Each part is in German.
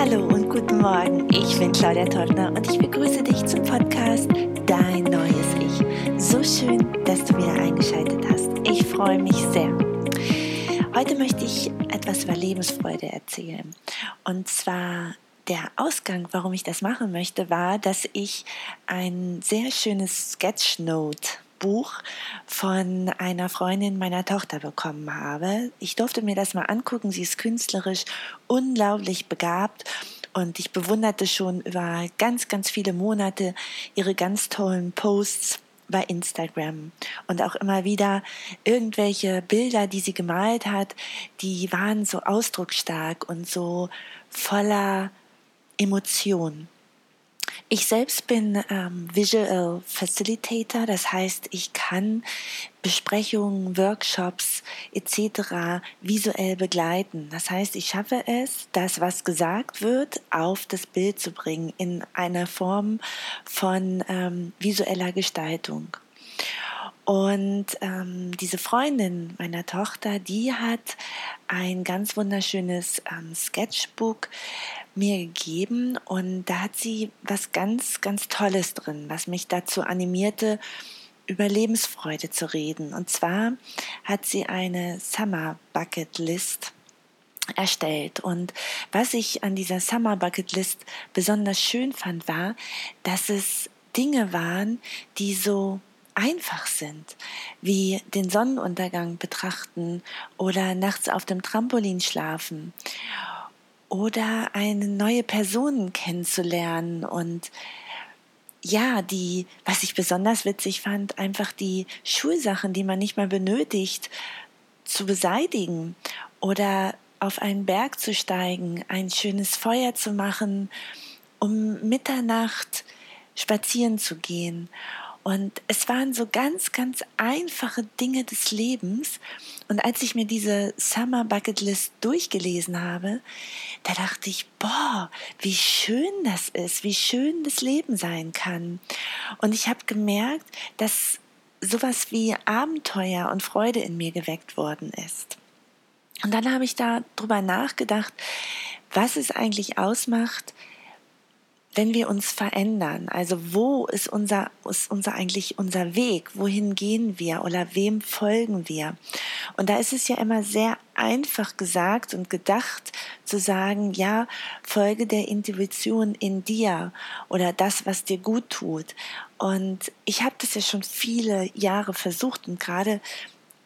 Hallo und guten Morgen. Ich bin Claudia Teubner und ich begrüße dich zum Podcast Dein neues Ich. So schön, dass du wieder eingeschaltet hast. Ich freue mich sehr. Heute möchte ich etwas über Lebensfreude erzählen. Und zwar der Ausgang, warum ich das machen möchte, war, dass ich ein sehr schönes Sketchnote Buch von einer Freundin meiner Tochter bekommen habe. Ich durfte mir das mal angucken. Sie ist künstlerisch unglaublich begabt und ich bewunderte schon über ganz, ganz viele Monate ihre ganz tollen Posts bei Instagram und auch immer wieder irgendwelche Bilder, die sie gemalt hat, die waren so ausdrucksstark und so voller Emotion. Ich selbst bin ähm, Visual Facilitator, das heißt, ich kann Besprechungen, Workshops etc. visuell begleiten. Das heißt, ich schaffe es, das, was gesagt wird, auf das Bild zu bringen in einer Form von ähm, visueller Gestaltung. Und ähm, diese Freundin meiner Tochter, die hat ein ganz wunderschönes ähm, Sketchbook mir gegeben und da hat sie was ganz, ganz Tolles drin, was mich dazu animierte, über Lebensfreude zu reden. Und zwar hat sie eine Summer Bucket List erstellt. Und was ich an dieser Summer Bucket List besonders schön fand, war, dass es Dinge waren, die so einfach sind, wie den Sonnenuntergang betrachten oder nachts auf dem Trampolin schlafen oder eine neue Person kennenzulernen. Und ja, die, was ich besonders witzig fand, einfach die Schulsachen, die man nicht mehr benötigt, zu beseitigen oder auf einen Berg zu steigen, ein schönes Feuer zu machen, um Mitternacht spazieren zu gehen und es waren so ganz, ganz einfache Dinge des Lebens. Und als ich mir diese Summer Bucket List durchgelesen habe, da dachte ich, boah, wie schön das ist, wie schön das Leben sein kann. Und ich habe gemerkt, dass sowas wie Abenteuer und Freude in mir geweckt worden ist. Und dann habe ich darüber nachgedacht, was es eigentlich ausmacht, wenn wir uns verändern, also wo ist unser, ist unser eigentlich unser Weg, wohin gehen wir oder wem folgen wir? Und da ist es ja immer sehr einfach gesagt und gedacht zu sagen, ja, folge der Intuition in dir oder das, was dir gut tut. Und ich habe das ja schon viele Jahre versucht und gerade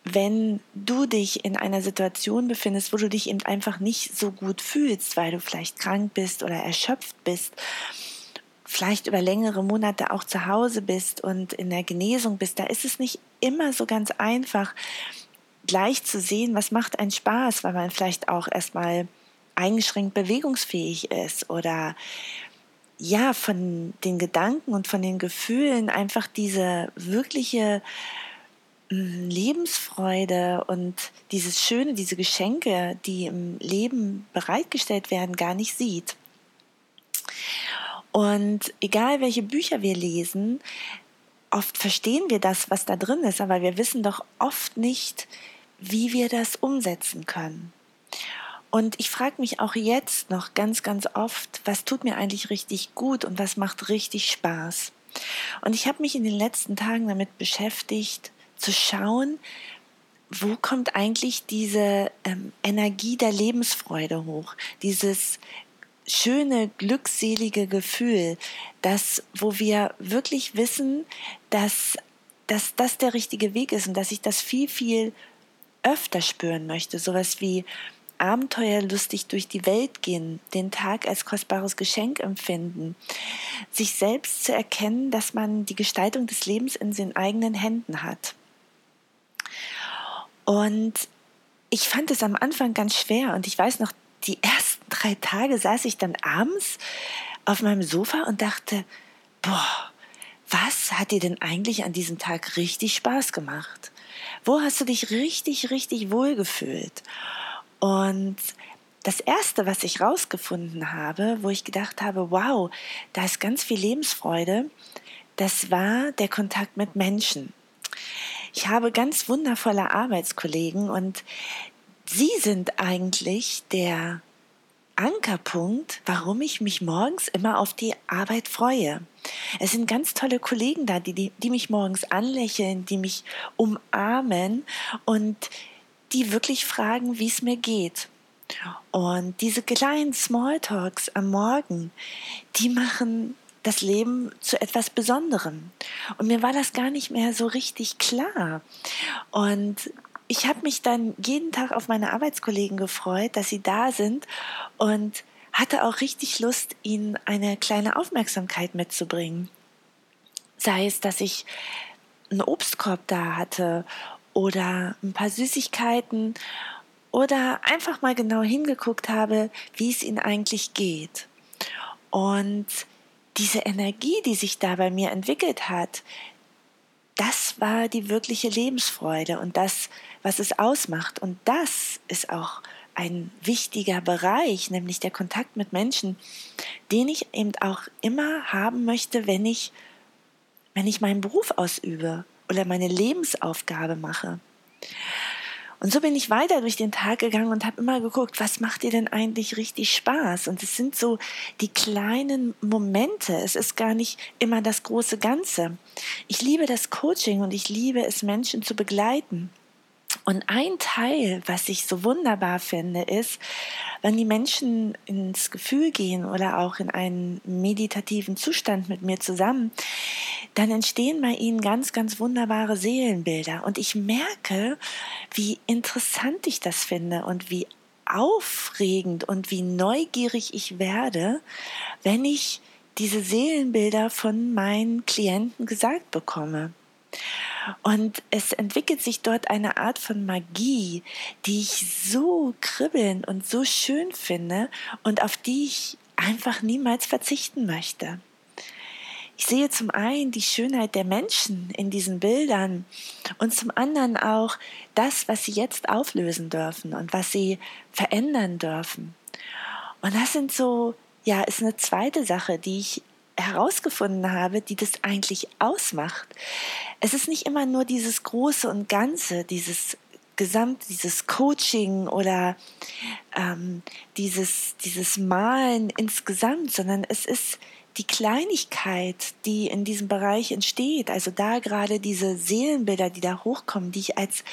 wenn du dich in einer Situation befindest, wo du dich eben einfach nicht so gut fühlst, weil du vielleicht krank bist oder erschöpft bist, vielleicht über längere Monate auch zu Hause bist und in der Genesung bist, da ist es nicht immer so ganz einfach, gleich zu sehen, was macht einen Spaß, weil man vielleicht auch erstmal eingeschränkt bewegungsfähig ist oder ja, von den Gedanken und von den Gefühlen einfach diese wirkliche Lebensfreude und dieses Schöne, diese Geschenke, die im Leben bereitgestellt werden, gar nicht sieht. Und egal welche Bücher wir lesen, oft verstehen wir das, was da drin ist, aber wir wissen doch oft nicht, wie wir das umsetzen können. Und ich frage mich auch jetzt noch ganz, ganz oft, was tut mir eigentlich richtig gut und was macht richtig Spaß. Und ich habe mich in den letzten Tagen damit beschäftigt, zu schauen, wo kommt eigentlich diese ähm, Energie der Lebensfreude hoch, dieses schöne, glückselige Gefühl, das, wo wir wirklich wissen, dass, dass das der richtige Weg ist und dass ich das viel, viel öfter spüren möchte. Sowas wie abenteuerlustig durch die Welt gehen, den Tag als kostbares Geschenk empfinden, sich selbst zu erkennen, dass man die Gestaltung des Lebens in den eigenen Händen hat. Und ich fand es am Anfang ganz schwer und ich weiß noch, die ersten drei Tage saß ich dann abends auf meinem Sofa und dachte, boah, was hat dir denn eigentlich an diesem Tag richtig Spaß gemacht? Wo hast du dich richtig, richtig wohl gefühlt? Und das erste, was ich rausgefunden habe, wo ich gedacht habe, wow, da ist ganz viel Lebensfreude, das war der Kontakt mit Menschen. Ich habe ganz wundervolle Arbeitskollegen und sie sind eigentlich der Ankerpunkt, warum ich mich morgens immer auf die Arbeit freue. Es sind ganz tolle Kollegen da, die, die, die mich morgens anlächeln, die mich umarmen und die wirklich fragen, wie es mir geht. Und diese kleinen Smalltalks am Morgen, die machen das Leben zu etwas Besonderem. Und mir war das gar nicht mehr so richtig klar. Und ich habe mich dann jeden Tag auf meine Arbeitskollegen gefreut, dass sie da sind und hatte auch richtig Lust, ihnen eine kleine Aufmerksamkeit mitzubringen. Sei es, dass ich einen Obstkorb da hatte oder ein paar Süßigkeiten oder einfach mal genau hingeguckt habe, wie es ihnen eigentlich geht. Und diese Energie, die sich da bei mir entwickelt hat, das war die wirkliche Lebensfreude und das, was es ausmacht. Und das ist auch ein wichtiger Bereich, nämlich der Kontakt mit Menschen, den ich eben auch immer haben möchte, wenn ich, wenn ich meinen Beruf ausübe oder meine Lebensaufgabe mache. Und so bin ich weiter durch den Tag gegangen und habe immer geguckt, was macht dir denn eigentlich richtig Spaß? Und es sind so die kleinen Momente. Es ist gar nicht immer das große Ganze. Ich liebe das Coaching und ich liebe es, Menschen zu begleiten. Und ein Teil, was ich so wunderbar finde, ist, wenn die Menschen ins Gefühl gehen oder auch in einen meditativen Zustand mit mir zusammen, dann entstehen bei ihnen ganz, ganz wunderbare Seelenbilder. Und ich merke, wie interessant ich das finde und wie aufregend und wie neugierig ich werde, wenn ich diese Seelenbilder von meinen Klienten gesagt bekomme. Und es entwickelt sich dort eine Art von Magie, die ich so kribbeln und so schön finde und auf die ich einfach niemals verzichten möchte. Ich sehe zum einen die Schönheit der Menschen in diesen Bildern und zum anderen auch das, was sie jetzt auflösen dürfen und was sie verändern dürfen. Und das sind so, ja, ist eine zweite Sache, die ich herausgefunden habe, die das eigentlich ausmacht. Es ist nicht immer nur dieses Große und Ganze, dieses Gesamt, dieses Coaching oder ähm, dieses, dieses Malen insgesamt, sondern es ist die Kleinigkeit, die in diesem Bereich entsteht, also da gerade diese Seelenbilder, die da hochkommen, die ich als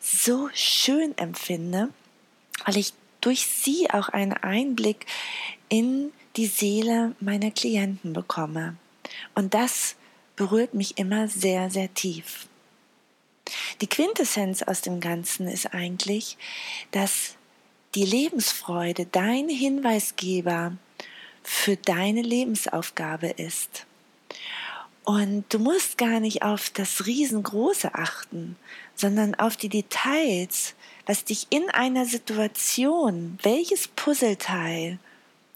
so schön empfinde, weil ich durch sie auch einen Einblick in die Seele meiner Klienten bekomme. Und das berührt mich immer sehr, sehr tief. Die Quintessenz aus dem Ganzen ist eigentlich, dass die Lebensfreude dein Hinweisgeber für deine Lebensaufgabe ist. Und du musst gar nicht auf das Riesengroße achten, sondern auf die Details, was dich in einer Situation, welches Puzzleteil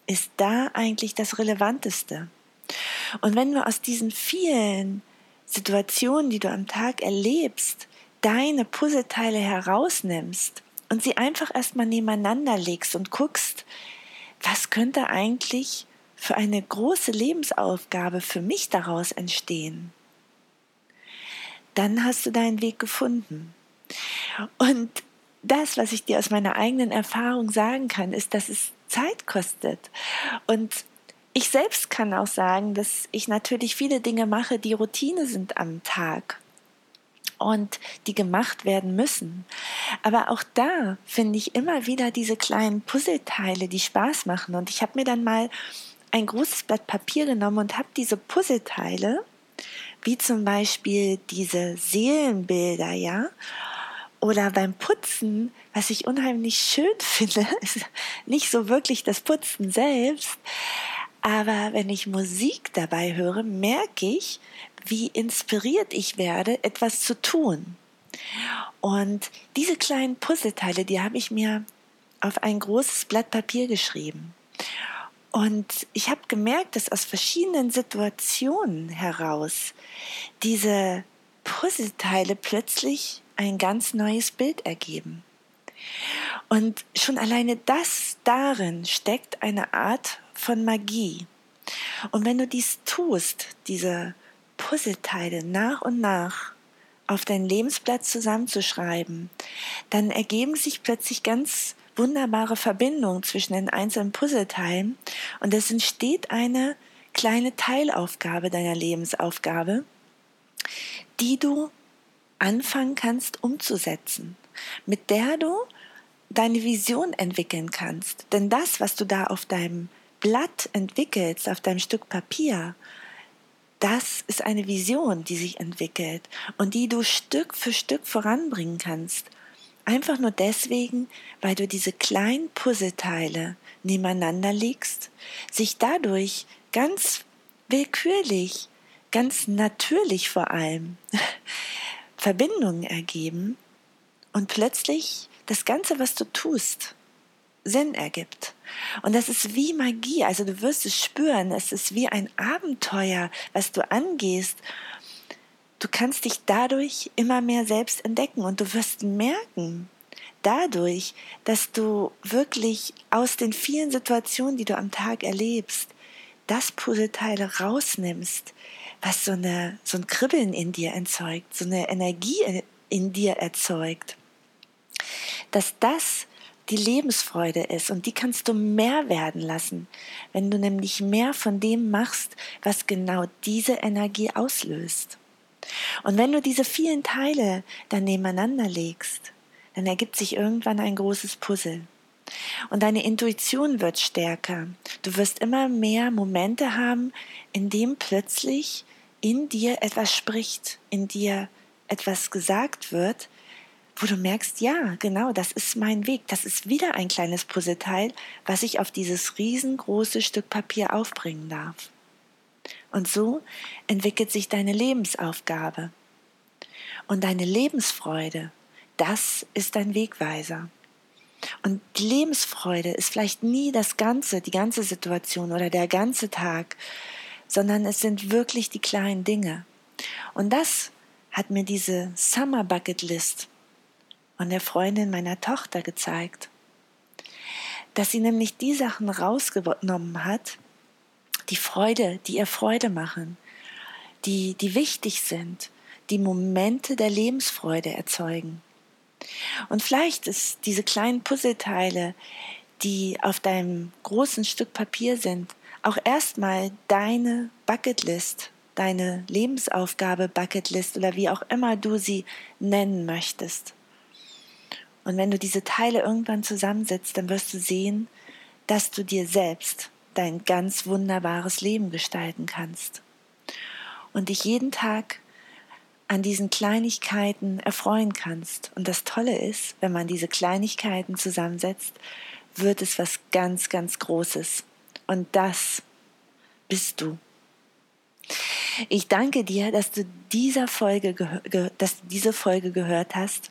ist da eigentlich das Relevanteste. Und wenn du aus diesen vielen Situationen, die du am Tag erlebst, deine Puzzleteile herausnimmst und sie einfach erstmal nebeneinander legst und guckst, was könnte eigentlich für eine große Lebensaufgabe für mich daraus entstehen, dann hast du deinen Weg gefunden. Und das, was ich dir aus meiner eigenen Erfahrung sagen kann, ist, dass es Zeit kostet. Und ich selbst kann auch sagen, dass ich natürlich viele Dinge mache, die Routine sind am Tag und die gemacht werden müssen. Aber auch da finde ich immer wieder diese kleinen Puzzleteile, die Spaß machen. Und ich habe mir dann mal ein großes Blatt Papier genommen und habe diese Puzzleteile, wie zum Beispiel diese Seelenbilder, ja, oder beim Putzen, was ich unheimlich schön finde, ist nicht so wirklich das Putzen selbst, aber wenn ich Musik dabei höre, merke ich, wie inspiriert ich werde, etwas zu tun. Und diese kleinen Puzzleteile, die habe ich mir auf ein großes Blatt Papier geschrieben. Und ich habe gemerkt, dass aus verschiedenen Situationen heraus diese Puzzleteile plötzlich ein ganz neues Bild ergeben. Und schon alleine das darin steckt eine Art von Magie. Und wenn du dies tust, diese Puzzleteile nach und nach auf dein Lebensplatz zusammenzuschreiben, dann ergeben sich plötzlich ganz wunderbare Verbindung zwischen den einzelnen Puzzleteilen und es entsteht eine kleine Teilaufgabe deiner Lebensaufgabe, die du anfangen kannst umzusetzen, mit der du deine Vision entwickeln kannst. Denn das, was du da auf deinem Blatt entwickelst, auf deinem Stück Papier, das ist eine Vision, die sich entwickelt und die du Stück für Stück voranbringen kannst. Einfach nur deswegen, weil du diese kleinen Puzzleteile nebeneinander legst, sich dadurch ganz willkürlich, ganz natürlich vor allem Verbindungen ergeben und plötzlich das Ganze, was du tust, Sinn ergibt. Und das ist wie Magie, also du wirst es spüren, es ist wie ein Abenteuer, was du angehst. Du kannst dich dadurch immer mehr selbst entdecken und du wirst merken, dadurch, dass du wirklich aus den vielen Situationen, die du am Tag erlebst, das Puzzleteile rausnimmst, was so, eine, so ein Kribbeln in dir erzeugt, so eine Energie in dir erzeugt, dass das die Lebensfreude ist und die kannst du mehr werden lassen, wenn du nämlich mehr von dem machst, was genau diese Energie auslöst. Und wenn du diese vielen Teile dann nebeneinander legst, dann ergibt sich irgendwann ein großes Puzzle. Und deine Intuition wird stärker. Du wirst immer mehr Momente haben, in dem plötzlich in dir etwas spricht, in dir etwas gesagt wird, wo du merkst, ja, genau, das ist mein Weg. Das ist wieder ein kleines Puzzleteil, was ich auf dieses riesengroße Stück Papier aufbringen darf. Und so entwickelt sich deine Lebensaufgabe. Und deine Lebensfreude, das ist dein Wegweiser. Und die Lebensfreude ist vielleicht nie das Ganze, die ganze Situation oder der ganze Tag, sondern es sind wirklich die kleinen Dinge. Und das hat mir diese Summer Bucket List von der Freundin meiner Tochter gezeigt, dass sie nämlich die Sachen rausgenommen hat, die Freude, die ihr Freude machen, die, die wichtig sind, die Momente der Lebensfreude erzeugen. Und vielleicht ist diese kleinen Puzzleteile, die auf deinem großen Stück Papier sind, auch erstmal deine Bucketlist, deine Lebensaufgabe Bucketlist oder wie auch immer du sie nennen möchtest. Und wenn du diese Teile irgendwann zusammensetzt, dann wirst du sehen, dass du dir selbst dein ganz wunderbares Leben gestalten kannst. Und dich jeden Tag an diesen Kleinigkeiten erfreuen kannst. Und das Tolle ist, wenn man diese Kleinigkeiten zusammensetzt, wird es was ganz, ganz Großes. Und das bist du. Ich danke dir, dass du dieser Folge, dass du diese Folge gehört hast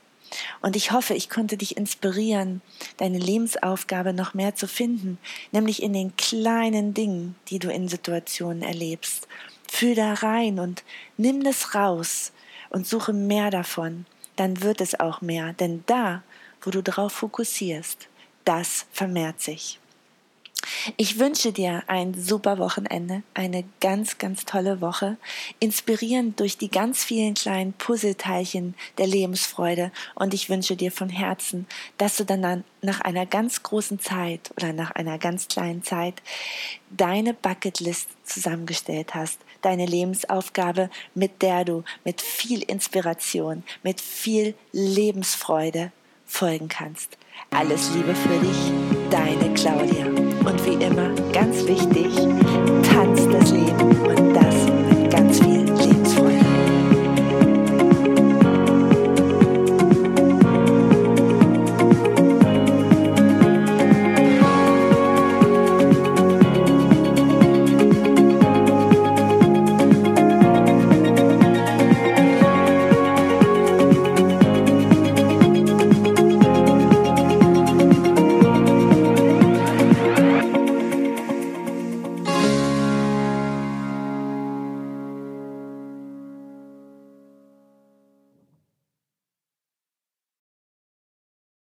und ich hoffe, ich konnte dich inspirieren, deine Lebensaufgabe noch mehr zu finden, nämlich in den kleinen Dingen, die du in Situationen erlebst. Fühl da rein und nimm das raus und suche mehr davon. Dann wird es auch mehr, denn da, wo du drauf fokussierst, das vermehrt sich. Ich wünsche dir ein super Wochenende, eine ganz, ganz tolle Woche, inspirierend durch die ganz vielen kleinen Puzzleteilchen der Lebensfreude. Und ich wünsche dir von Herzen, dass du dann nach einer ganz großen Zeit oder nach einer ganz kleinen Zeit deine Bucketlist zusammengestellt hast, deine Lebensaufgabe, mit der du mit viel Inspiration, mit viel Lebensfreude folgen kannst. Alles Liebe für dich, deine Claudia. Und wie immer, ganz wichtig, tanzt das Leben und das